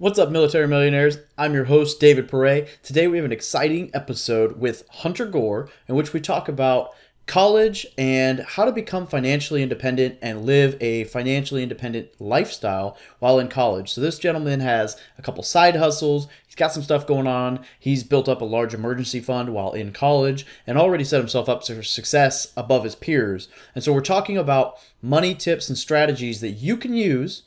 What's up, military millionaires? I'm your host, David Pere. Today we have an exciting episode with Hunter Gore in which we talk about college and how to become financially independent and live a financially independent lifestyle while in college. So, this gentleman has a couple side hustles, he's got some stuff going on, he's built up a large emergency fund while in college, and already set himself up for success above his peers. And so, we're talking about money tips and strategies that you can use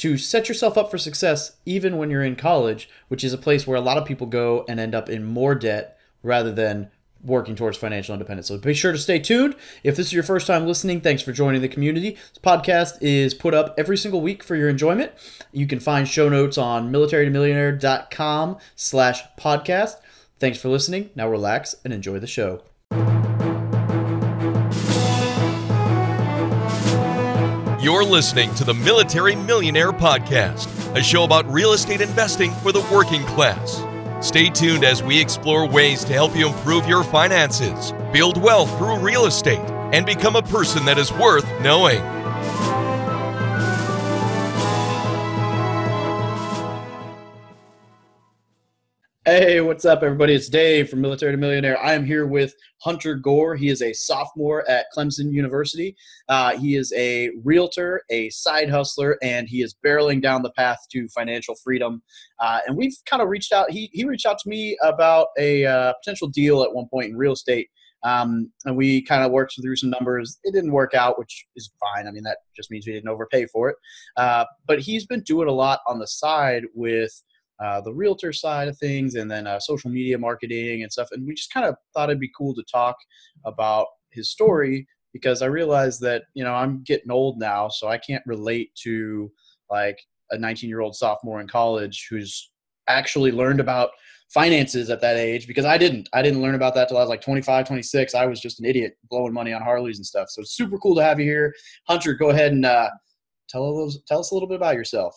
to set yourself up for success even when you're in college, which is a place where a lot of people go and end up in more debt rather than working towards financial independence. So be sure to stay tuned. If this is your first time listening, thanks for joining the community. This podcast is put up every single week for your enjoyment. You can find show notes on militarytomillionaire.com slash podcast. Thanks for listening. Now relax and enjoy the show. You're listening to the Military Millionaire Podcast, a show about real estate investing for the working class. Stay tuned as we explore ways to help you improve your finances, build wealth through real estate, and become a person that is worth knowing. Hey, what's up, everybody? It's Dave from Military to Millionaire. I am here with Hunter Gore. He is a sophomore at Clemson University. Uh, he is a realtor, a side hustler, and he is barreling down the path to financial freedom. Uh, and we've kind of reached out. He, he reached out to me about a uh, potential deal at one point in real estate. Um, and we kind of worked through some numbers. It didn't work out, which is fine. I mean, that just means we didn't overpay for it. Uh, but he's been doing a lot on the side with uh, the realtor side of things and then uh, social media marketing and stuff. And we just kind of thought it'd be cool to talk about his story because I realized that, you know, I'm getting old now, so I can't relate to like a 19 year old sophomore in college who's actually learned about finances at that age because I didn't. I didn't learn about that till I was like 25, 26. I was just an idiot blowing money on Harleys and stuff. So it's super cool to have you here. Hunter, go ahead and uh, tell, us, tell us a little bit about yourself.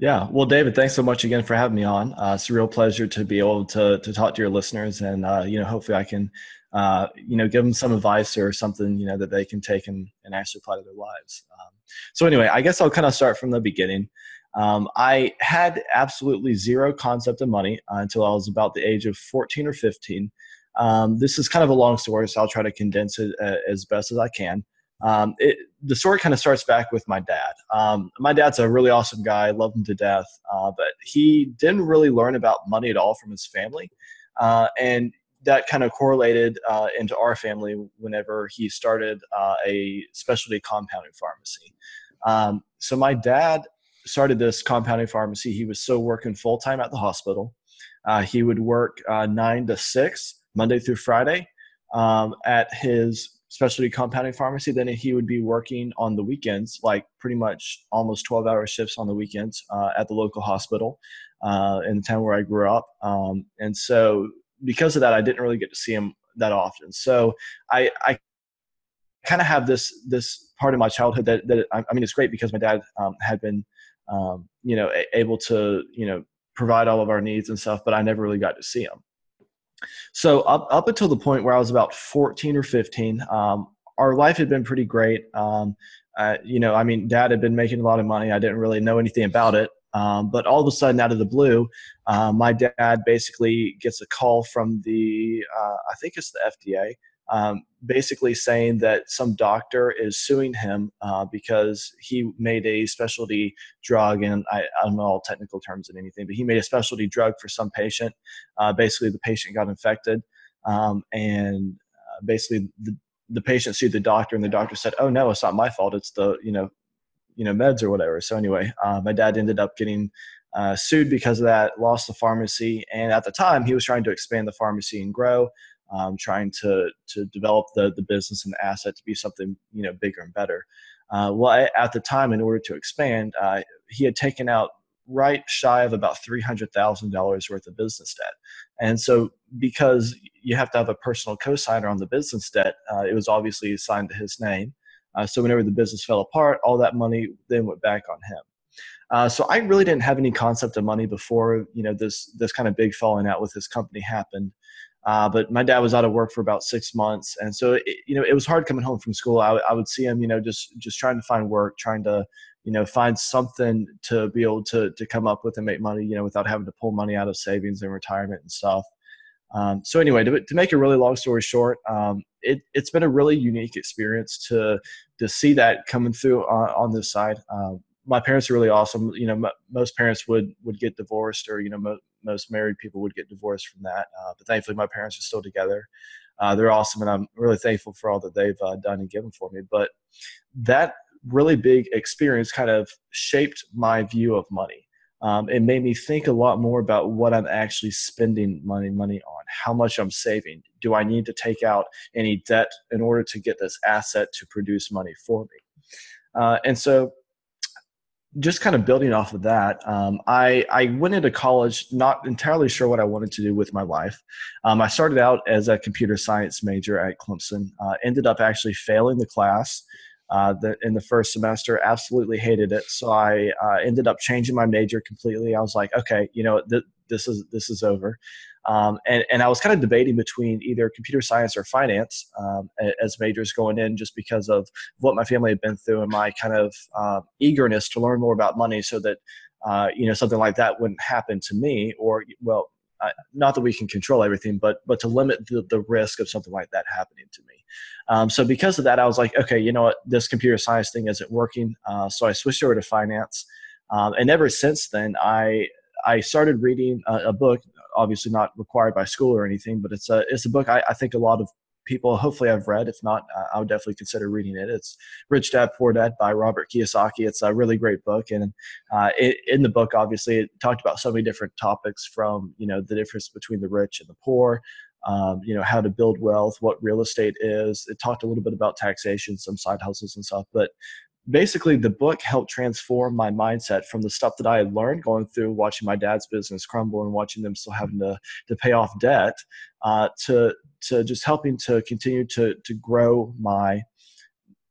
Yeah, well, David, thanks so much again for having me on. Uh, it's a real pleasure to be able to to talk to your listeners, and uh, you know, hopefully, I can uh, you know give them some advice or something you know that they can take and, and actually apply to their lives. Um, so anyway, I guess I'll kind of start from the beginning. Um, I had absolutely zero concept of money until I was about the age of 14 or 15. Um, this is kind of a long story, so I'll try to condense it uh, as best as I can. Um, it, the story kind of starts back with my dad. Um, my dad's a really awesome guy, love him to death, uh, but he didn't really learn about money at all from his family. Uh, and that kind of correlated uh, into our family whenever he started uh, a specialty compounding pharmacy. Um, so my dad started this compounding pharmacy. He was still working full time at the hospital. Uh, he would work uh, nine to six, Monday through Friday, um, at his specialty compounding pharmacy, then he would be working on the weekends, like pretty much almost 12 hour shifts on the weekends uh, at the local hospital uh, in the town where I grew up. Um, and so because of that, I didn't really get to see him that often. So I, I kind of have this, this part of my childhood that, that I, mean, it's great because my dad um, had been, um, you know, able to, you know, provide all of our needs and stuff, but I never really got to see him. So up up until the point where I was about 14 or 15, um, our life had been pretty great. Um, uh, you know, I mean, Dad had been making a lot of money. I didn't really know anything about it. Um, but all of a sudden, out of the blue, uh, my dad basically gets a call from the, uh, I think it's the FDA, um, basically saying that some doctor is suing him uh, because he made a specialty drug, and I, I, don't know all technical terms and anything, but he made a specialty drug for some patient. Uh, basically, the patient got infected, um, and uh, basically the, the patient sued the doctor, and the doctor said, "Oh no, it's not my fault. It's the you know, you know, meds or whatever." So anyway, uh, my dad ended up getting. Uh, sued because of that, lost the pharmacy, and at the time he was trying to expand the pharmacy and grow um, trying to to develop the the business and the asset to be something you know bigger and better. Uh, well, at the time, in order to expand, uh, he had taken out right shy of about three hundred thousand dollars worth of business debt, and so because you have to have a personal co-signer on the business debt, uh, it was obviously assigned to his name. Uh, so whenever the business fell apart, all that money then went back on him. Uh, so I really didn't have any concept of money before you know this this kind of big falling out with his company happened. Uh, but my dad was out of work for about six months, and so it, you know it was hard coming home from school. I, I would see him, you know, just just trying to find work, trying to you know find something to be able to to come up with and make money you know without having to pull money out of savings and retirement and stuff. Um, so anyway to, to make a really long story short um, it, it's been a really unique experience to to see that coming through on, on this side. Um, my parents are really awesome. You know m- most parents would would get divorced or you know mo- most married people would get divorced from that uh, but thankfully my parents are still together uh, they're awesome and i'm really thankful for all that they've uh, done and given for me but that really big experience kind of shaped my view of money. Um, it made me think a lot more about what I'm actually spending money money on, how much I'm saving. Do I need to take out any debt in order to get this asset to produce money for me? Uh, and so, just kind of building off of that, um, I, I went into college not entirely sure what I wanted to do with my life. Um, I started out as a computer science major at Clemson, uh, ended up actually failing the class uh, the, in the first semester. Absolutely hated it. So I uh, ended up changing my major completely. I was like, okay, you know, th- this is this is over. Um, and, and I was kind of debating between either computer science or finance um, as majors going in, just because of what my family had been through and my kind of uh, eagerness to learn more about money, so that uh, you know something like that wouldn't happen to me, or well, uh, not that we can control everything, but but to limit the, the risk of something like that happening to me. Um, so because of that, I was like, okay, you know what, this computer science thing isn't working. Uh, so I switched over to finance, um, and ever since then, I I started reading a, a, book. Obviously, not required by school or anything, but it's a it's a book I, I think a lot of people hopefully I've read. If not, I would definitely consider reading it. It's Rich Dad Poor Dad by Robert Kiyosaki. It's a really great book, and uh, it, in the book, obviously, it talked about so many different topics from you know the difference between the rich and the poor. Um, you know how to build wealth, what real estate is. It talked a little bit about taxation, some side hustles and stuff. But basically the book helped transform my mindset from the stuff that I had learned going through watching my dad's business crumble and watching them still having to, to pay off debt uh, to, to just helping to continue to, to grow my,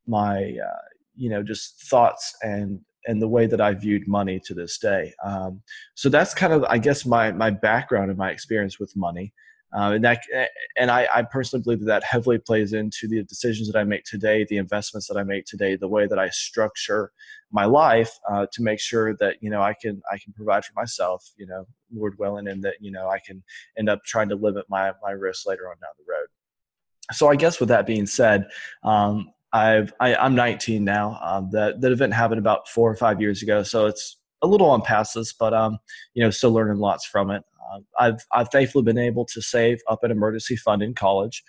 my, uh, you know, just thoughts and, and the way that I viewed money to this day. Um, so that's kind of, I guess, my, my background and my experience with money. Uh, and that, and I, I, personally believe that that heavily plays into the decisions that I make today, the investments that I make today, the way that I structure my life uh, to make sure that you know I can I can provide for myself, you know, Lord willing, and that you know I can end up trying to limit my my risk later on down the road. So I guess with that being said, um, I've I, i am 19 now. Um, that that event happened about four or five years ago, so it's a little on past this, but um, you know, still learning lots from it. Uh, I've I've thankfully been able to save up an emergency fund in college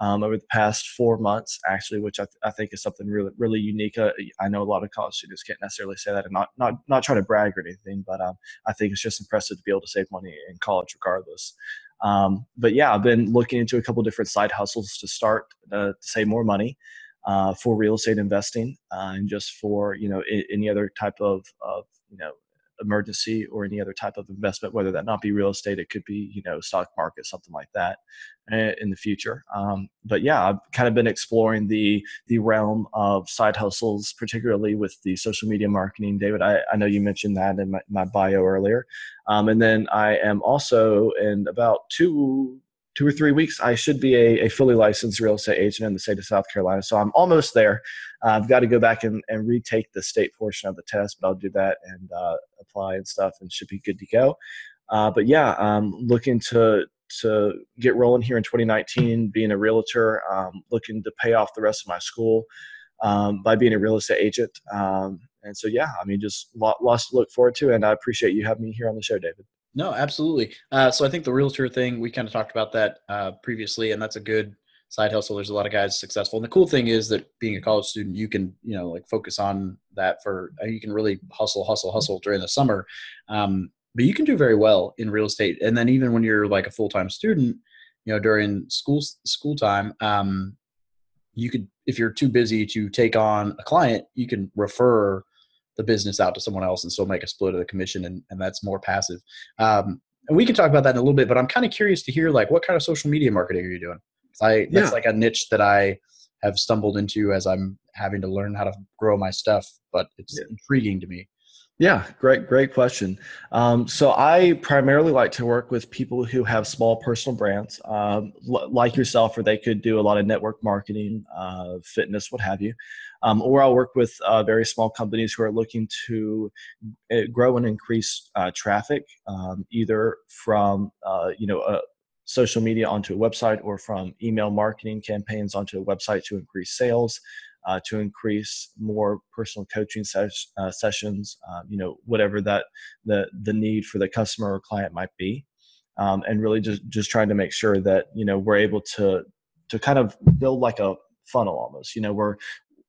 um, over the past four months, actually, which I, th- I think is something really really unique. Uh, I know a lot of college students can't necessarily say that, and not not not trying to brag or anything, but um, I think it's just impressive to be able to save money in college, regardless. Um, but yeah, I've been looking into a couple different side hustles to start uh, to save more money. Uh, for real estate investing uh, and just for you know I- any other type of, of you know emergency or any other type of investment, whether that not be real estate, it could be you know stock market, something like that, eh, in the future. Um, but yeah, I've kind of been exploring the the realm of side hustles, particularly with the social media marketing. David, I, I know you mentioned that in my, my bio earlier, um, and then I am also in about two two or three weeks, I should be a, a, fully licensed real estate agent in the state of South Carolina. So I'm almost there. Uh, I've got to go back and, and, retake the state portion of the test, but I'll do that and uh, apply and stuff and should be good to go. Uh, but yeah, I'm looking to to get rolling here in 2019, being a realtor, um, looking to pay off the rest of my school um, by being a real estate agent. Um, and so, yeah, I mean, just lots to look forward to. And I appreciate you having me here on the show, David. No, absolutely. Uh, so I think the realtor thing, we kind of talked about that uh, previously, and that's a good side hustle. There's a lot of guys successful. And the cool thing is that being a college student, you can, you know, like focus on that for, uh, you can really hustle, hustle, hustle during the summer. Um, but you can do very well in real estate. And then even when you're like a full-time student, you know, during school, school time, um, you could, if you're too busy to take on a client, you can refer the business out to someone else and still make a split of the commission and, and that's more passive um, and we can talk about that in a little bit but i'm kind of curious to hear like what kind of social media marketing are you doing I, that's yeah. like a niche that i have stumbled into as i'm having to learn how to grow my stuff but it's yeah. intriguing to me yeah, great, great question. Um, so I primarily like to work with people who have small personal brands, um, l- like yourself, or they could do a lot of network marketing, uh, fitness, what have you. Um, or I'll work with uh, very small companies who are looking to uh, grow and increase uh, traffic, um, either from uh, you know a social media onto a website or from email marketing campaigns onto a website to increase sales. Uh, to increase more personal coaching ses- uh, sessions, uh, you know, whatever that the the need for the customer or client might be, um, and really just just trying to make sure that you know we're able to to kind of build like a funnel almost. You know, we're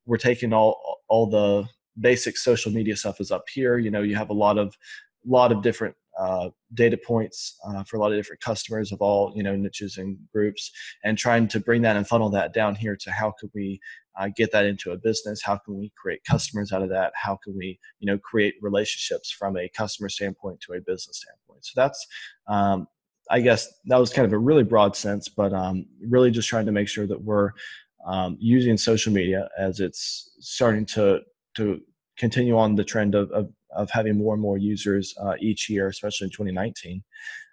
we're taking all all the basic social media stuff is up here. You know, you have a lot of lot of different uh, data points uh, for a lot of different customers of all you know niches and groups and trying to bring that and funnel that down here to how could we uh, get that into a business? How can we create customers out of that? How can we you know create relationships from a customer standpoint to a business standpoint? So that's um, i guess that was kind of a really broad sense but um, really just trying to make sure that we're um, using social media as it's starting to to continue on the trend of, of of having more and more users uh, each year, especially in 2019.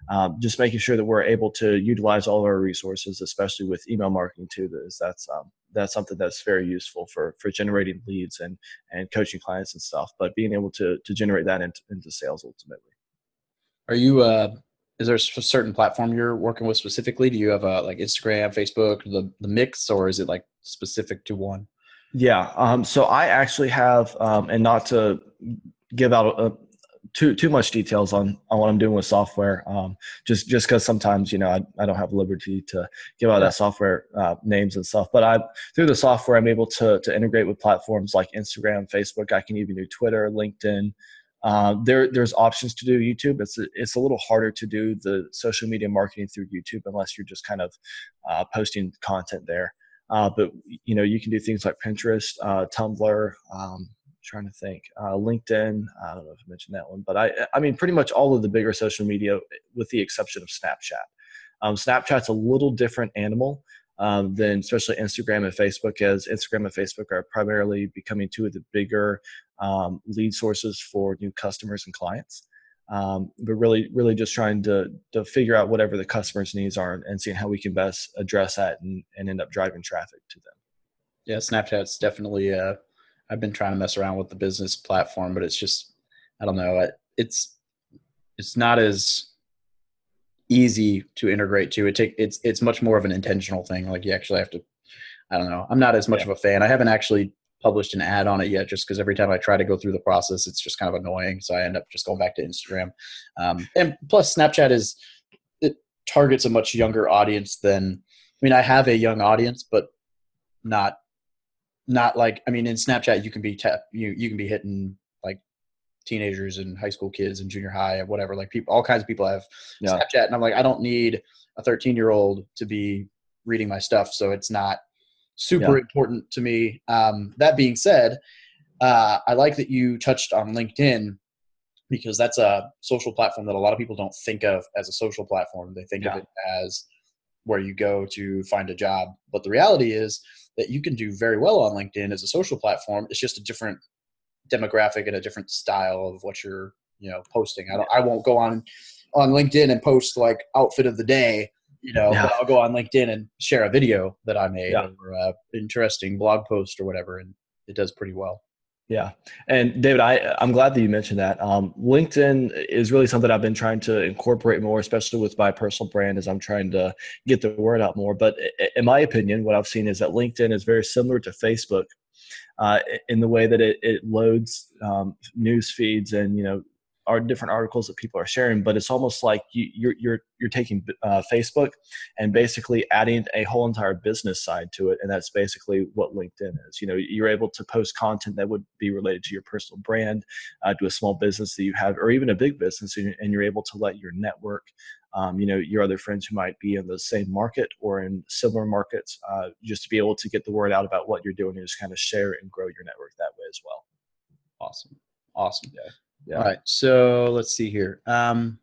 Um, just making sure that we're able to utilize all of our resources, especially with email marketing too. Is that's um, that's something that's very useful for for generating leads and and coaching clients and stuff. But being able to to generate that into, into sales ultimately. Are you? Uh, is there a certain platform you're working with specifically? Do you have a like Instagram, Facebook, the the mix, or is it like specific to one? Yeah. Um, so I actually have, um, and not to give out uh, too too much details on on what I'm doing with software. Um, just just because sometimes you know I, I don't have liberty to give out that software uh, names and stuff. But I through the software I'm able to to integrate with platforms like Instagram, Facebook. I can even do Twitter, LinkedIn. Uh, there there's options to do YouTube. It's a, it's a little harder to do the social media marketing through YouTube unless you're just kind of uh, posting content there. Uh, but you know you can do things like Pinterest, uh, Tumblr. Um, trying to think. Uh, LinkedIn, I don't know if I mentioned that one, but I, I mean, pretty much all of the bigger social media, with the exception of Snapchat. Um, Snapchat's a little different animal um, than especially Instagram and Facebook, as Instagram and Facebook are primarily becoming two of the bigger um, lead sources for new customers and clients. Um, but really, really just trying to to figure out whatever the customer's needs are and seeing how we can best address that and, and end up driving traffic to them. Yeah, Snapchat's definitely uh, I've been trying to mess around with the business platform, but it's just I don't know. It's it's not as easy to integrate to. It take it's it's much more of an intentional thing. Like you actually have to. I don't know. I'm not as much yeah. of a fan. I haven't actually published an ad on it yet, just because every time I try to go through the process, it's just kind of annoying. So I end up just going back to Instagram. Um, and plus, Snapchat is it targets a much younger audience than. I mean, I have a young audience, but not not like I mean in Snapchat you can be tap you you can be hitting teenagers and high school kids and junior high or whatever like people all kinds of people have yeah. Snapchat and I'm like I don't need a 13 year old to be reading my stuff so it's not super yeah. important to me. Um, that being said, uh, I like that you touched on LinkedIn because that's a social platform that a lot of people don't think of as a social platform. They think yeah. of it as where you go to find a job. But the reality is that you can do very well on LinkedIn as a social platform. It's just a different demographic and a different style of what you're, you know, posting. I don't, I won't go on on LinkedIn and post like outfit of the day, you know. I'll go on LinkedIn and share a video that I made yeah. or a interesting blog post or whatever, and it does pretty well. Yeah, and David, I I'm glad that you mentioned that. Um, LinkedIn is really something I've been trying to incorporate more, especially with my personal brand, as I'm trying to get the word out more. But in my opinion, what I've seen is that LinkedIn is very similar to Facebook uh, in the way that it, it loads um, news feeds and you know are different articles that people are sharing, but it's almost like you, you're you're you're taking uh, Facebook and basically adding a whole entire business side to it, and that's basically what LinkedIn is. You know, you're able to post content that would be related to your personal brand, uh, to a small business that you have, or even a big business, and you're able to let your network. Um, you know your other friends who might be in the same market or in similar markets uh, just to be able to get the word out about what you're doing and just kind of share and grow your network that way as well awesome awesome yeah yeah. All right. So let's see here. Um,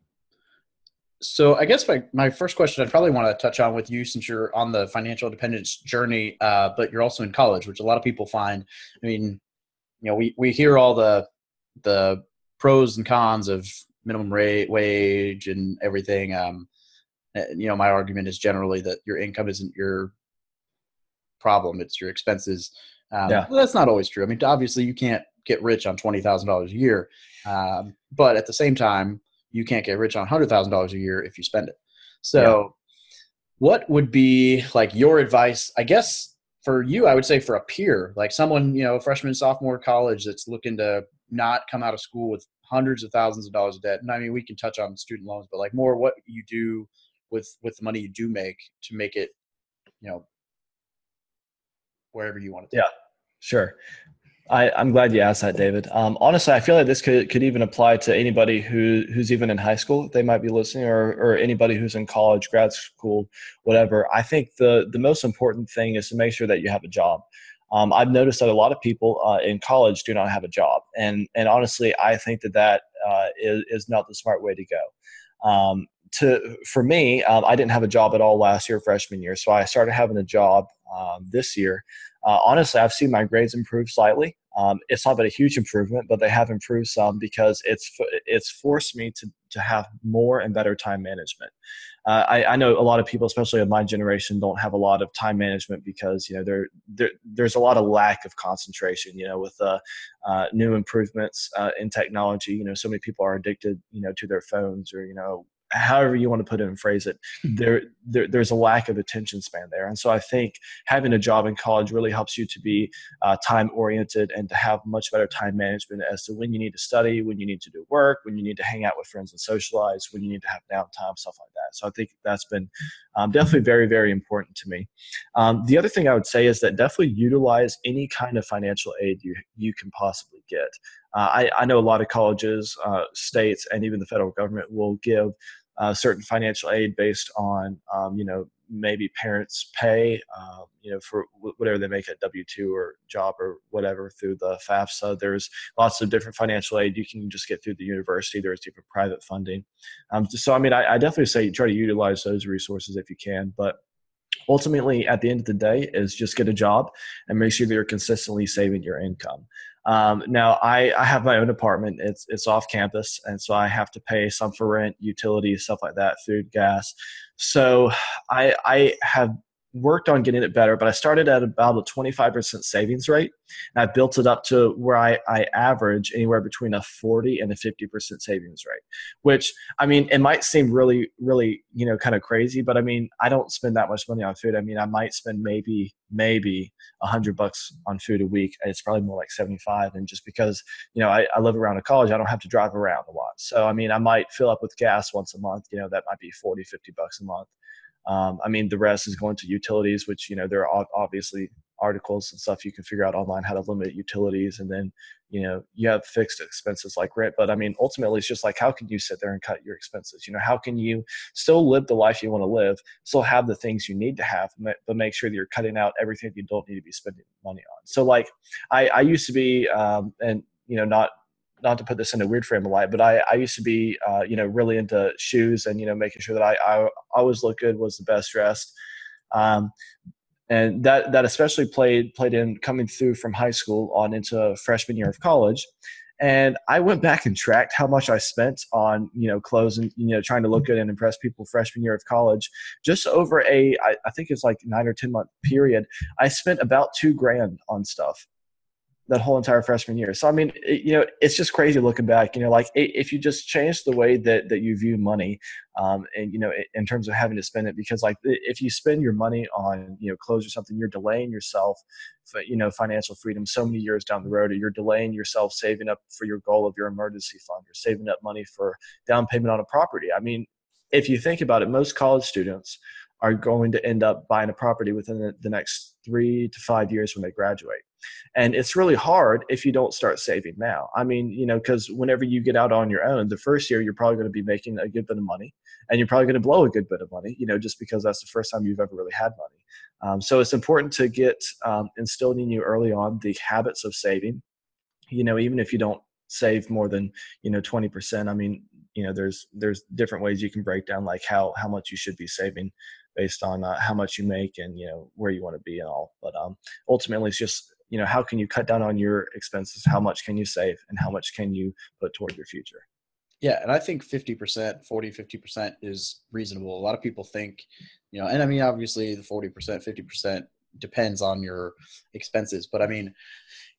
so I guess my, my first question I'd probably want to touch on with you since you're on the financial independence journey, uh, but you're also in college, which a lot of people find. I mean, you know, we, we hear all the the pros and cons of minimum rate wage and everything. Um, you know, my argument is generally that your income isn't your problem; it's your expenses. Um, yeah. Well, that's not always true. I mean, obviously, you can't get rich on twenty thousand dollars a year, um, but at the same time, you can't get rich on hundred thousand dollars a year if you spend it. So, yeah. what would be like your advice? I guess for you, I would say for a peer, like someone you know, freshman, sophomore, college that's looking to not come out of school with hundreds of thousands of dollars of debt. And I mean, we can touch on student loans, but like more what you do with with the money you do make to make it, you know, wherever you want to. Yeah, sure. I, I'm glad you asked that, David. Um, honestly, I feel like this could, could even apply to anybody who who's even in high school. They might be listening, or or anybody who's in college, grad school, whatever. I think the the most important thing is to make sure that you have a job. Um, I've noticed that a lot of people uh, in college do not have a job, and and honestly, I think that that uh, is is not the smart way to go. Um, to for me, um, I didn't have a job at all last year, freshman year, so I started having a job um, this year. Uh, honestly, I've seen my grades improve slightly. Um, it's not been a huge improvement, but they have improved some because it's it's forced me to to have more and better time management. Uh, I, I, know a lot of people, especially of my generation, don't have a lot of time management because you know there there there's a lot of lack of concentration. You know, with uh, uh, new improvements uh, in technology, you know, so many people are addicted, you know, to their phones or you know however you want to put it and phrase it, hmm. there, there, there's a lack of attention span there. And so I think having a job in college really helps you to be uh, time oriented and to have much better time management as to when you need to study, when you need to do work, when you need to hang out with friends and socialize, when you need to have downtime, stuff like that. So I think that's been um, definitely very, very important to me. Um, the other thing I would say is that definitely utilize any kind of financial aid you, you can possibly get. Uh, I, I, know a lot of colleges, uh, states, and even the federal government will give uh, certain financial aid based on um, you know maybe parents pay um, you know for whatever they make at w2 or job or whatever through the fafsa. There's lots of different financial aid you can just get through the university. There's different private funding. Um, so i mean I, I definitely say try to utilize those resources if you can but ultimately at the end of the day is just get a job and make sure that you're consistently saving your income um, now I, I have my own apartment. It's it's off campus, and so I have to pay some for rent, utilities, stuff like that, food, gas. So I I have worked on getting it better, but I started at about a 25% savings rate. And I built it up to where I, I average anywhere between a 40 and a 50% savings rate, which I mean, it might seem really, really, you know, kind of crazy, but I mean, I don't spend that much money on food. I mean, I might spend maybe, maybe a hundred bucks on food a week. It's probably more like 75. And just because, you know, I, I live around a college, I don't have to drive around a lot. So, I mean, I might fill up with gas once a month, you know, that might be 40, 50 bucks a month. Um, I mean, the rest is going to utilities, which you know there are obviously articles and stuff you can figure out online how to limit utilities, and then you know you have fixed expenses like rent. But I mean, ultimately, it's just like how can you sit there and cut your expenses? You know, how can you still live the life you want to live, still have the things you need to have, but make sure that you're cutting out everything you don't need to be spending money on. So like I, I used to be, um, and you know, not not to put this in a weird frame of light, but I, I used to be, uh, you know, really into shoes and, you know, making sure that I, I always look good, was the best dressed. Um, and that, that especially played, played in coming through from high school on into freshman year of college. And I went back and tracked how much I spent on, you know, clothes and, you know, trying to look good and impress people freshman year of college. Just over a, I, I think it's like nine or 10 month period, I spent about two grand on stuff that whole entire freshman year. So I mean, it, you know, it's just crazy looking back. You know, like if you just change the way that that you view money, um, and you know, in terms of having to spend it, because like if you spend your money on you know clothes or something, you're delaying yourself, for, you know, financial freedom so many years down the road, or you're delaying yourself saving up for your goal of your emergency fund, or saving up money for down payment on a property. I mean, if you think about it, most college students are going to end up buying a property within the, the next three to five years when they graduate and it's really hard if you don't start saving now. I mean you know because whenever you get out on your own the first year you're probably going to be making a good bit of money and you're probably going to blow a good bit of money you know just because that's the first time you've ever really had money. Um, so it's important to get um, instilled in you early on the habits of saving. You know even if you don't save more than you know 20% i mean you know there's there's different ways you can break down like how how much you should be saving based on uh, how much you make and you know where you want to be and all. But um ultimately it's just you know how can you cut down on your expenses? How much can you save? And how much can you put toward your future? Yeah and i think 50% 40 50% is reasonable. A lot of people think you know and i mean obviously the 40% 50% depends on your expenses. But I mean,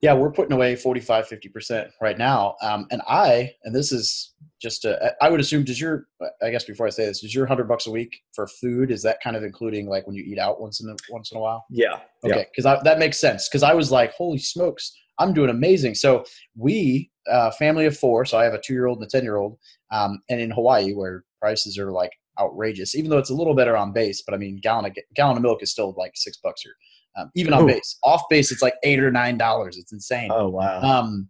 yeah, we're putting away 45, 50% right now. Um, and I, and this is just, a, I would assume, does your, I guess before I say this, does your hundred bucks a week for food, is that kind of including like when you eat out once in a, once in a while? Yeah. Okay. Yeah. Cause that makes sense. Cause I was like, holy smokes, I'm doing amazing. So we, uh, family of four, so I have a two year old and a 10 year old, um, and in Hawaii where prices are like outrageous, even though it's a little better on base, but I mean, gallon of, gallon of milk is still like six bucks here um, even on Ooh. base. Off base, it's like eight or nine dollars. It's insane. Oh wow. Um,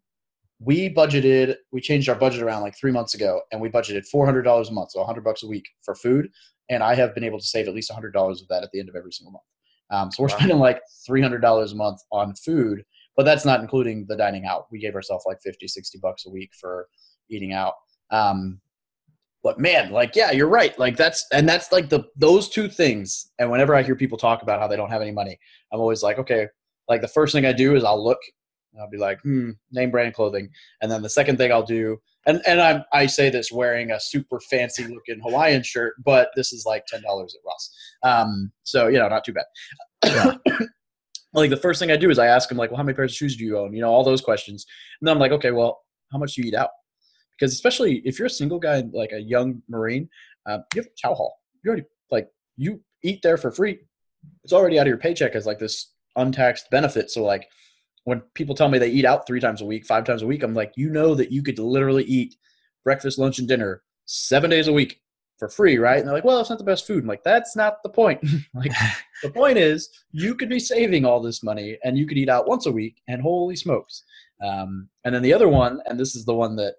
we budgeted. We changed our budget around like three months ago, and we budgeted four hundred dollars a month, so hundred bucks a week for food. And I have been able to save at least hundred dollars of that at the end of every single month. Um, so we're wow. spending like three hundred dollars a month on food, but that's not including the dining out. We gave ourselves like 50, 60 bucks a week for eating out. Um, but man like yeah you're right. Like that's and that's like the those two things. And whenever i hear people talk about how they don't have any money i'm always like okay like the first thing i do is i'll look i'll be like hmm name brand clothing. And then the second thing i'll do and and i i say this wearing a super fancy looking hawaiian shirt but this is like $10 at ross. Um so you know not too bad. Yeah. like the first thing i do is i ask them like well how many pairs of shoes do you own? You know all those questions. And then i'm like okay well how much do you eat out because especially if you're a single guy, like a young Marine, uh, you have a chow hall. You already like you eat there for free. It's already out of your paycheck as like this untaxed benefit. So like when people tell me they eat out three times a week, five times a week, I'm like, you know that you could literally eat breakfast, lunch, and dinner seven days a week for free, right? And they're like, well, it's not the best food. I'm like, that's not the point. like, the point is, you could be saving all this money and you could eat out once a week, and holy smokes. Um, and then the other one, and this is the one that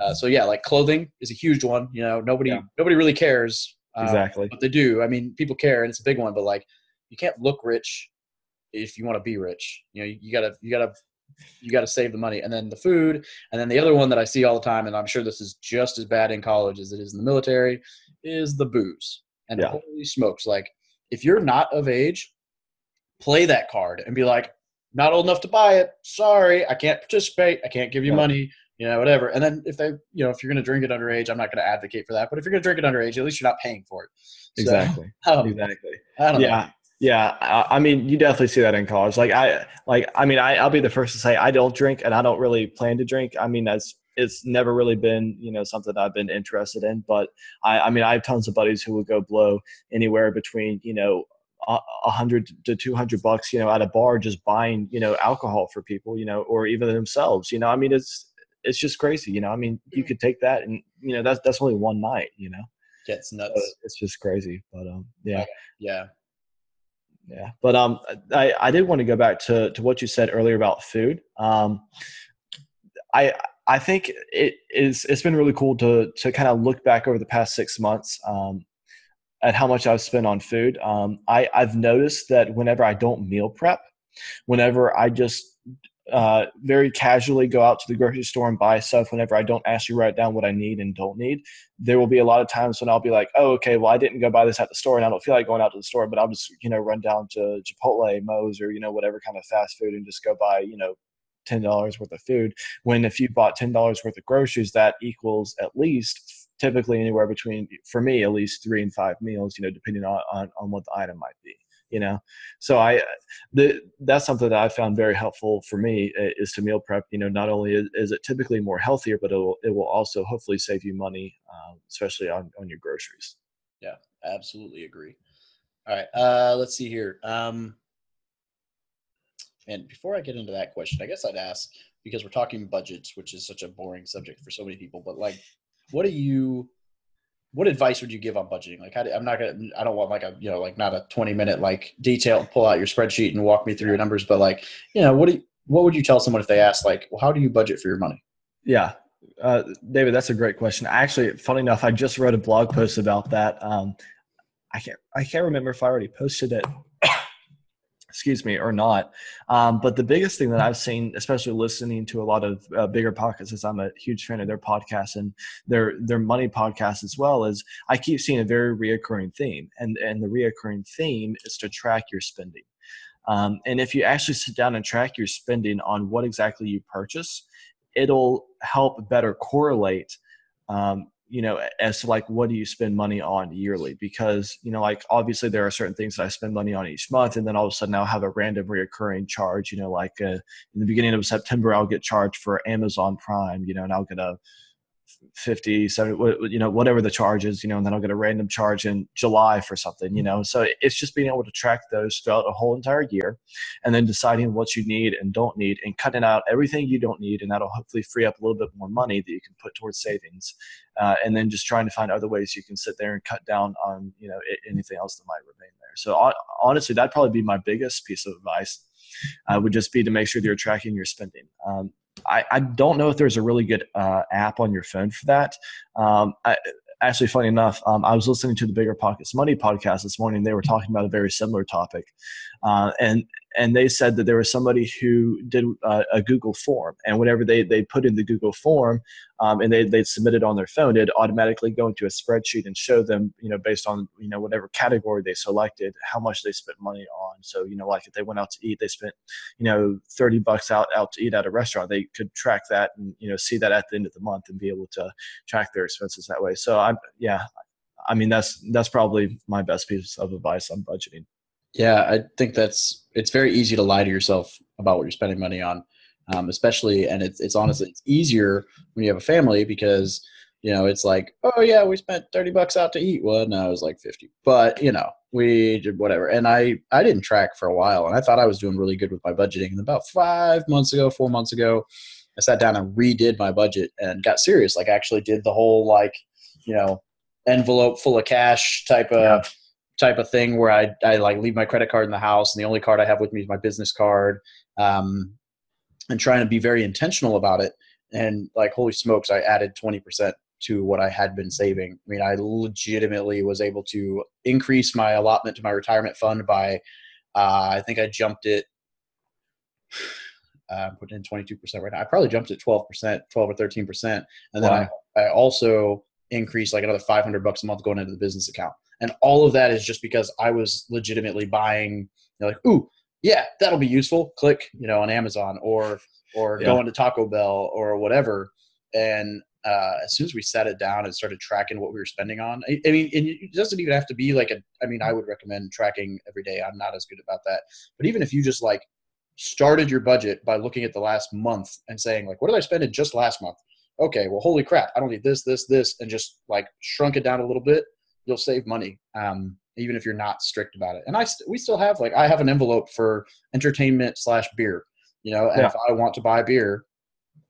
uh, so yeah, like clothing is a huge one. You know, nobody yeah. nobody really cares. Uh, exactly. But they do. I mean, people care, and it's a big one. But like, you can't look rich if you want to be rich. You know, you, you gotta you gotta you gotta save the money, and then the food, and then the other one that I see all the time, and I'm sure this is just as bad in college as it is in the military, is the booze. And yeah. holy smokes, like if you're not of age, play that card and be like, not old enough to buy it. Sorry, I can't participate. I can't give you yeah. money you know, whatever. And then if they, you know, if you're going to drink it underage, I'm not going to advocate for that. But if you're going to drink it underage, at least you're not paying for it. So, exactly. Um, exactly. I don't yeah. Know. Yeah, I, I mean, you definitely see that in college. Like I, like I mean, I, I'll be the first to say I don't drink, and I don't really plan to drink. I mean, that's it's never really been you know something I've been interested in. But I, I mean, I have tons of buddies who would go blow anywhere between you know a hundred to two hundred bucks, you know, at a bar just buying you know alcohol for people, you know, or even themselves. You know, I mean, it's it's just crazy. You know, I mean, you could take that and you know that's that's only one night. You know, it's nuts. So it's just crazy. But um, yeah, yeah, yeah. But um, I I did want to go back to to what you said earlier about food. Um, I I think it is it's been really cool to to kind of look back over the past six months. Um, at how much I've spent on food. Um, I, I've noticed that whenever I don't meal prep, whenever I just uh, very casually go out to the grocery store and buy stuff whenever I don't actually write down what I need and don't need. There will be a lot of times when I'll be like, oh, okay, well, I didn't go buy this at the store and I don't feel like going out to the store, but I'll just, you know, run down to Chipotle, Moe's, or, you know, whatever kind of fast food and just go buy, you know, $10 worth of food. When if you bought $10 worth of groceries, that equals at least typically anywhere between, for me, at least three and five meals, you know, depending on, on, on what the item might be you know? So i the, that's something that i found very helpful for me is to meal prep you know not only is, it typically more healthier but it will, it will also hopefully save you money um, especially on, on your groceries. Yeah absolutely agree. All right uh, let's see here um, and before i get into that question i guess i'd ask because we're talking budgets which is such a boring subject for so many people but like what do you what advice would you give on budgeting? Like, do, I'm not gonna, I don't want like a, you know, like not a 20 minute like detail, pull out your spreadsheet and walk me through your numbers, but like, you know, what do you, what would you tell someone if they ask like, well, how do you budget for your money? Yeah, uh, David, that's a great question. Actually, funny enough, I just wrote a blog post about that. Um, I can't, I can't remember if I already posted it excuse me, or not. Um, but the biggest thing that I've seen, especially listening to a lot of uh, BiggerPockets, is I'm a huge fan of their podcast and their their money podcast as well. Is I keep seeing a very reoccurring theme, and and the reoccurring theme is to track your spending. Um, and if you actually sit down and track your spending on what exactly you purchase, it'll help better correlate um, you know as to like what do you spend money on yearly? Because you know like obviously there are certain things that i spend money on each month and then all of a sudden i'll have a random reoccurring charge you know like uh, in the beginning of september i'll get charged for amazon prime you know and i'll get a 50 70 you know whatever the charge is you know and then i'll get a random charge in july for something you know? So it's just being able to track those throughout a whole entire year and then deciding what you need and don't need and cutting out everything you don't need and that'll hopefully free up a little bit more money that you can put towards savings uh, and then just trying to find other ways you can sit there and cut down on you know anything else that might remain there. So honestly that'd probably be my biggest piece of advice uh, would just be to make sure that you're tracking your spending. Um, I, I don't know if there's a really good uh, app on your phone for that. Um, I, actually, funny enough, um, I was listening to the Bigger Pockets Money podcast this morning. They were talking about a very similar topic, uh, and and they said that there was somebody who did uh, a Google form, and whenever they they put in the Google form, um, and they they submit it on their phone, it automatically go into a spreadsheet and show them, you know, based on you know whatever category they selected, how much they spent money on. So you know, like if they went out to eat, they spent you know thirty bucks out out to eat at a restaurant. They could track that and you know see that at the end of the month and be able to track their expenses that way. So I'm yeah, I mean that's that's probably my best piece of advice on budgeting. Yeah, I think that's it's very easy to lie to yourself about what you're spending money on, um, especially and it's it's honestly it's easier when you have a family because you know it's like oh yeah we spent 30 bucks out to eat. Well no it was like 50 but you know we did whatever and i i didn't track for a while and i thought i was doing really good with my budgeting and about five months ago four months ago i sat down and redid my budget and got serious like actually did the whole like you know envelope full of cash type of type of thing where I, I like leave my credit card in the house and the only card I have with me is my business card. Um, and trying to be very intentional about it. And like, holy smokes, I added 20% to what I had been saving. I mean, I legitimately was able to increase my allotment to my retirement fund by, uh, I think I jumped it, uh, put in 22% right now. I probably jumped it 12%, 12 or 13%. And then wow. I, I also increased like another 500 bucks a month going into the business account and all of that is just because I was legitimately buying. You know, like, ooh, yeah, that'll be useful. Click, you know, on Amazon or or yeah. going to Taco Bell or whatever. And uh, as soon as we sat it down and started tracking what we were spending on, I, I mean, it doesn't even have to be like a. I mean, I would recommend tracking every day. I'm not as good about that, but even if you just like started your budget by looking at the last month and saying like, what did I spend in just last month? Okay, well, holy crap, I don't need this, this, this, and just like shrunk it down a little bit you'll save money um, even if you're not strict about it. And I st- we still have like I have an envelope for entertainment slash beer, you know. And yeah. if I want to buy beer,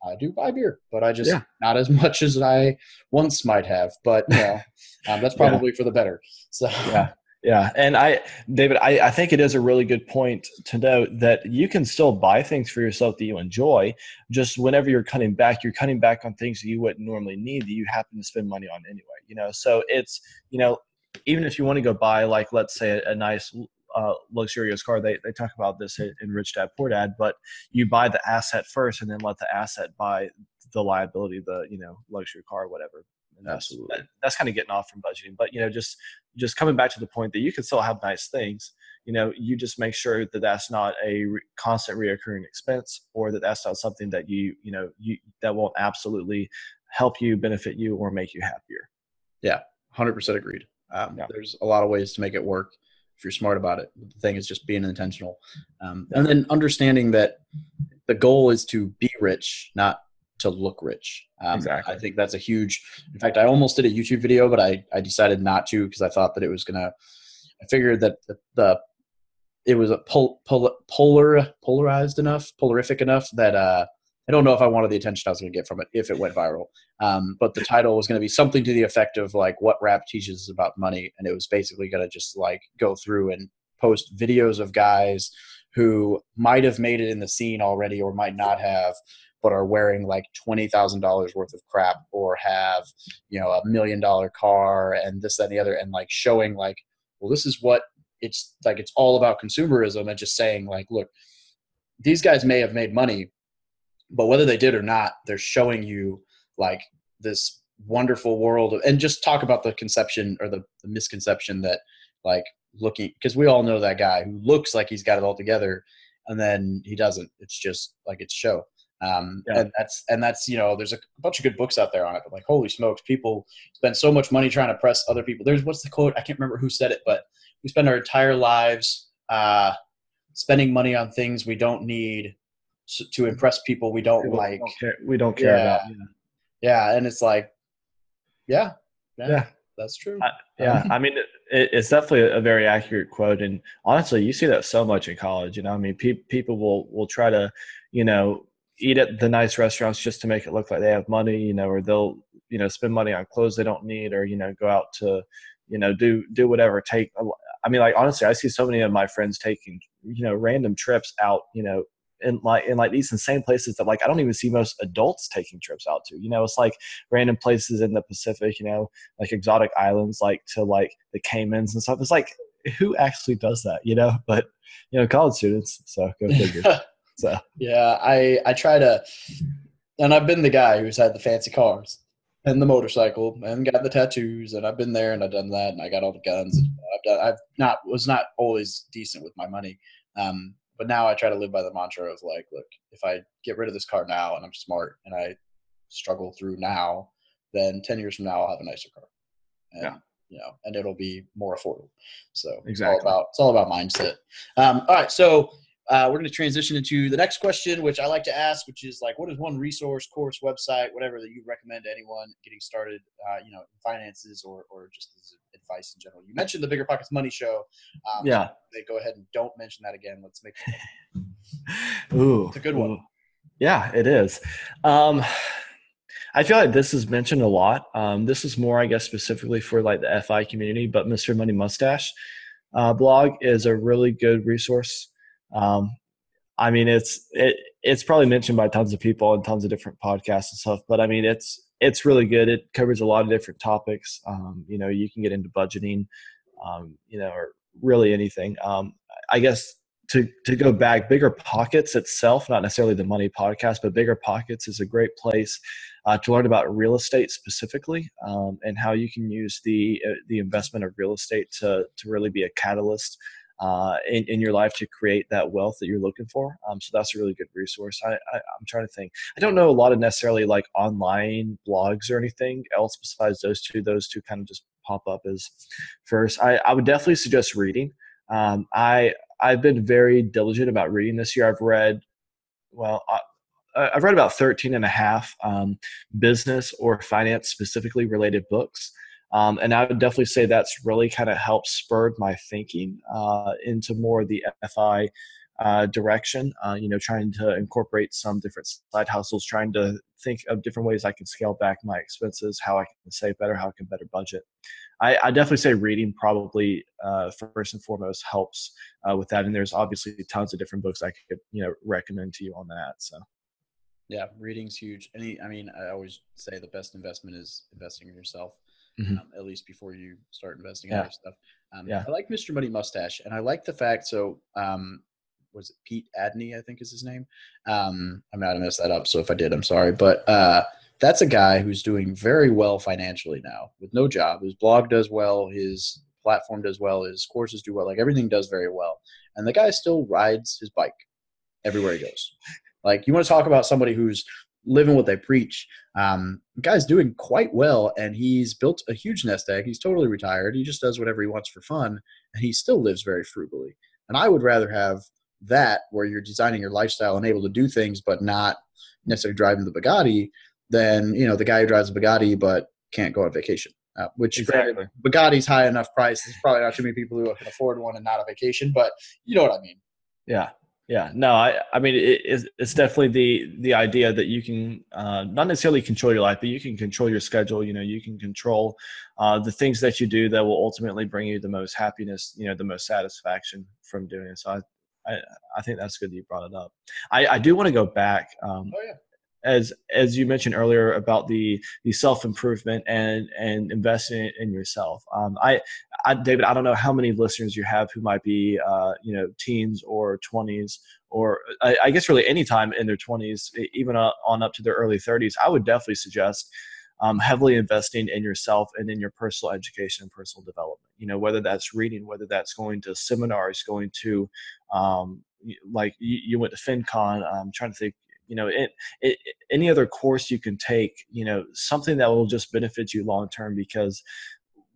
I do buy beer, but I just yeah. not as much as I once might have. But you know, um, that's probably yeah. for the better. So yeah. Yeah, and I, David, I, I think it is a really good point to note that you can still buy things for yourself that you enjoy. Just whenever you're cutting back, you're cutting back on things that you wouldn't normally need that you happen to spend money on anyway you know so it's you know even if you want to go buy like let's say a, a nice uh, luxurious car they, they talk about this in rich dad poor dad but you buy the asset first and then let the asset buy the liability the you know luxury car whatever and that's, Absolutely. That, that's kind of getting off from budgeting but you know just just coming back to the point that you can still have nice things you know you just make sure that that's not a re- constant reoccurring expense or that that's not something that you you know you that won't absolutely help you benefit you or make you happier yeah, hundred percent agreed. Um, yeah. There's a lot of ways to make it work if you're smart about it. The thing is just being intentional, um, and then understanding that the goal is to be rich, not to look rich. Um, exactly. I think that's a huge. In fact, I almost did a YouTube video, but I I decided not to because I thought that it was gonna. I figured that the, the it was a pol, pol, polar polarized enough, polarific enough that uh, I don't know if I wanted the attention I was going to get from it if it went viral. Um, but the title was going to be something to the effect of like what rap teaches about money, and it was basically going to just like go through and post videos of guys who might have made it in the scene already or might not have, but are wearing like twenty thousand dollars worth of crap or have you know a million dollar car and this that and the other, and like showing like, well, this is what it's like. It's all about consumerism and just saying like, look, these guys may have made money but whether they did or not they're showing you like this wonderful world of, and just talk about the conception or the, the misconception that like looking because we all know that guy who looks like he's got it all together and then he doesn't it's just like it's show Um, yeah. And that's and that's you know there's a bunch of good books out there on it. But like holy smokes, people spend so much money trying to press other people. There's what's the quote? I can't remember who said it, but we spend our entire lives uh, spending money on things we don't need to impress people we don't people like. Don't care, we don't care yeah. about. Yeah. yeah, and it's like, yeah, yeah. yeah that's true. I, yeah, I mean, it, it's definitely a very accurate quote, and honestly, you see that so much in college. You know, I mean, pe- people will will try to, you know, eat at the nice restaurants just to make it look like they have money. You know, or they'll you know spend money on clothes they don't need, or you know, go out to, you know, do do whatever. Take, I mean, like honestly, I see so many of my friends taking you know random trips out. You know, in like in like these insane places that like I don't even see most adults taking trips out to. You know, it's like random places in the Pacific. You know, like exotic islands, like to like the Caymans and stuff. It's like who actually does that? You know, but you know, college students. So go figure. so yeah, I I try to, and I've been the guy who's had the fancy cars and the motorcycle and got the tattoos and I've been there and I've done that and I got all the guns. I've done, I've not was not always decent with my money. Um, but now I try to live by the mantra of like, look, if I get rid of this car now and I'm smart and I struggle through now, then 10 years from now I'll have a nicer car. And, yeah. You know, and it'll be more affordable. So exactly. it's all about it's all about mindset. Um, all right, so uh, we're going to transition into the next question, which I like to ask, which is like, what is one resource, course, website, whatever that you recommend to anyone getting started, uh, you know, in finances or, or just as advice in general? You mentioned the BiggerPockets Money Show. Um, yeah. So go ahead and don't mention that again. Let's make it. ooh, it's a good one. Ooh. Yeah, it is. Um, I feel like this is mentioned a lot. Um, this is more, I guess, specifically for like the FI community, but Mr. Money Mustache uh, blog is a really good resource. Um, I mean, it's it, it's probably mentioned by tons of people and tons of different podcasts and stuff. But I mean, it's it's really good. It covers a lot of different topics. Um, you know, you can get into budgeting, um, you know, or really anything. Um, I guess to to go back, BiggerPockets itself, not necessarily the money podcast, but BiggerPockets is a great place uh, to learn about real estate specifically um, and how you can use the uh, the investment of real estate to to really be a catalyst uh, in, in your life to create that wealth that you're looking for. Um, so that's a really good resource. I, I, am trying to think. I don't know a lot of necessarily like online blogs or anything else besides those two. Those two kind of just pop up as first. I, I would definitely suggest reading. Um, I I've been very diligent about reading this year. I've read, well, I, I've read about 13 and a half um, business or finance specifically related books. Um, and I would definitely say that's really kind of helped spurred my thinking uh, into more the FI uh, direction. Uh, you know, trying to incorporate some different side hustles, trying to think of different ways I can scale back my expenses, how I can save better, how I can better budget. I, I definitely say reading probably uh, first and foremost helps uh, with that. And there's obviously tons of different books I could you know recommend to you on that. So. Yeah, reading's huge. Any, I mean, I always say the best investment is investing in yourself mm-hmm. um, at least before you start investing in other stuff. Um, yeah. I like Mr. Money Mustache, and I like the fact. So, um, was it Pete Adney? I think is his name. Um, I might have messed that up. So if I did, I'm sorry. But uh, that's a guy who's doing very well financially now with no job. His blog does well. His platform does well. His courses do well. Like everything does very well. And the guy still rides his bike everywhere he goes. Like you want to talk about somebody who's living what they preach. Um, guy's doing quite well, and he's built a huge nest egg. He's totally retired. He just does whatever he wants for fun, and he still lives very frugally. And I would rather have that, where you're designing your lifestyle and able to do things, but not necessarily driving the Bugatti, than you know the guy who drives a Bugatti but can't go on vacation. Uh, which exactly. granted, Bugatti's high enough price. There's probably not too many people who can afford one and not a vacation, but you know what I mean. Yeah, yeah, no, I, I mean, it, it's, it's definitely the the idea that you can uh, not necessarily control your life, but you can control your schedule. You know, you can control uh, the things that you do that will ultimately bring you the most happiness. You know, the most satisfaction from doing it. So I, I, I think that's good that you brought it up. I, I do want to go back. Um, oh yeah as as you mentioned earlier about the the self improvement and and investing in yourself. Um, I, I, David, I don't know how many listeners you have who might be uh, you know teens or twenties or I, I, guess really any time in their twenties, even on up to their early thirties. I would definitely suggest. Um, heavily investing in yourself and in your personal education and personal development. You know, whether that's reading, whether that's going to seminars, going to, um, like you, you, went to FinCon. I'm trying to think you know it, it, any other course you can take you know something that will just benefit you long term because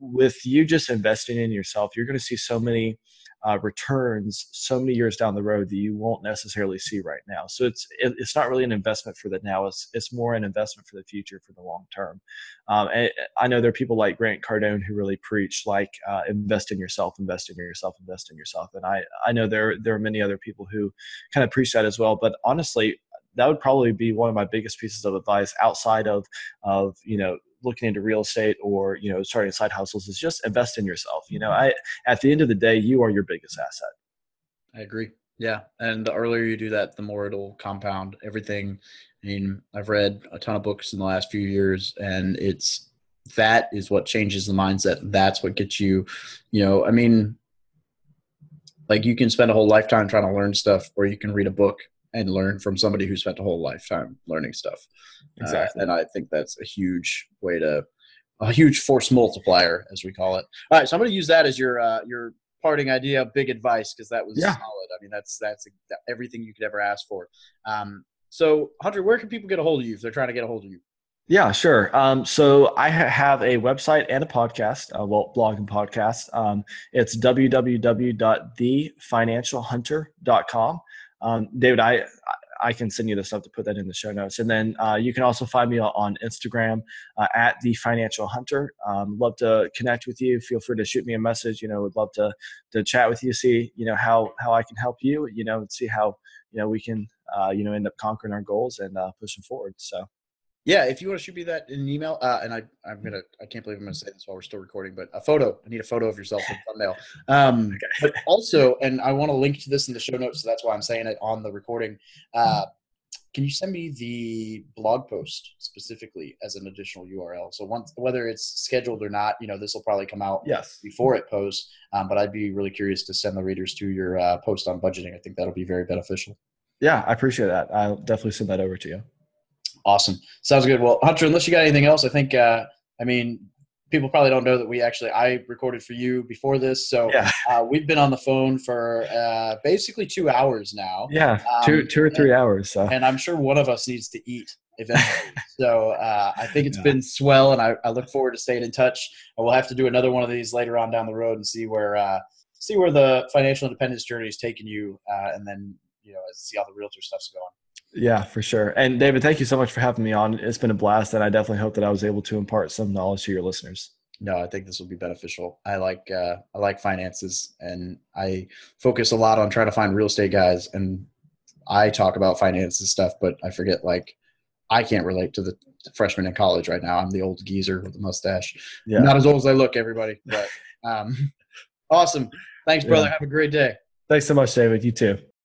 with you just investing in yourself you're going to see so many uh, returns so many years down the road that you won't necessarily see right now. So it's it, it's not really an investment for the now. It's it's more an investment for the future for the long term. Um, I know there are people like Grant Cardone who really preach like uh, invest in yourself, invest in yourself, invest in yourself. And I I know there there are many other people who kind of preach that as well. But honestly, that would probably be one of my biggest pieces of advice outside of of you know looking into real estate or you know starting side hustles is just invest in yourself you know? Mm-hmm. i at the end of the day you are your biggest asset. I agree. Yeah and the earlier you do that the more it'll compound everything. I mean i've read a ton of books in the last few years and it's that is what changes the mindset. That's what gets you you know i mean like you can spend a whole lifetime trying to learn stuff or you can read a book and learn from somebody who spent a whole lifetime learning stuff. Uh, exactly. Uh, and I think that's a huge way to, a huge force multiplier, as we call it. All right, so I'm going to use that as your uh, your parting idea, big advice, because that was yeah. solid. I mean, that's that's everything you could ever ask for. Um, so, Hunter, where can people get a hold of you if they're trying to get a hold of you? Yeah, sure. Um, so I ha- have a website and a podcast, uh, well, blog and podcast. Um, it's www.thefinancialhunter.com. Um, David, I I can send you the stuff to put that in the show notes, and then uh, you can also find me on Instagram uh, at the Financial Hunter. Um, love to connect with you. Feel free to shoot me a message. You know, would love to to chat with you, see you know how how I can help you. You know, see how you know we can uh, you know end up conquering our goals and uh, pushing forward. So. Yeah, if you want to shoot me that in an email, uh, and I, I'm gonna, I can't believe I'm gonna say this while we're still recording, but a photo. I need a photo of yourself in thumbnail. Um, okay. But also, and I want to link to this in the show notes, so that's why I'm saying it on the recording. Uh, can you send me the blog post specifically as an additional URL? So once, whether it's scheduled or not, you know, this will probably come out yes. before it posts. Um, but I'd be really curious to send the readers to your uh, post on budgeting. I think that'll be very beneficial. Yeah, I appreciate that. I'll definitely send that over to you. Awesome. Sounds good. Well, Hunter, unless you got anything else, I think, uh, I mean, people probably don't know that we actually, I recorded for you before this. So yeah. uh, we've been on the phone for uh, basically two hours now. Yeah, um, two, two or three and, hours. So. And I'm sure one of us needs to eat eventually. so uh, I think it's yeah. been swell, and I, I, look forward to staying in touch. And we'll have to do another one of these later on down the road and see where uh, see where the financial independence journey is taking you, uh, and then you know see how the realtor stuff's going. Yeah, for sure. And David, thank you so much for having me on. It's been a blast, and I definitely hope that I was able to impart some knowledge to your listeners. No, I think this will be beneficial. I like uh, I like finances, and I focus a lot on trying to find real estate guys. And I talk about finances stuff, but I forget like I can't relate to the freshman in college right now. I'm the old geezer with the mustache. Yeah. Not as old as I look, everybody. But um, awesome. Thanks, brother. Yeah. Have a great day. Thanks so much, David. You too.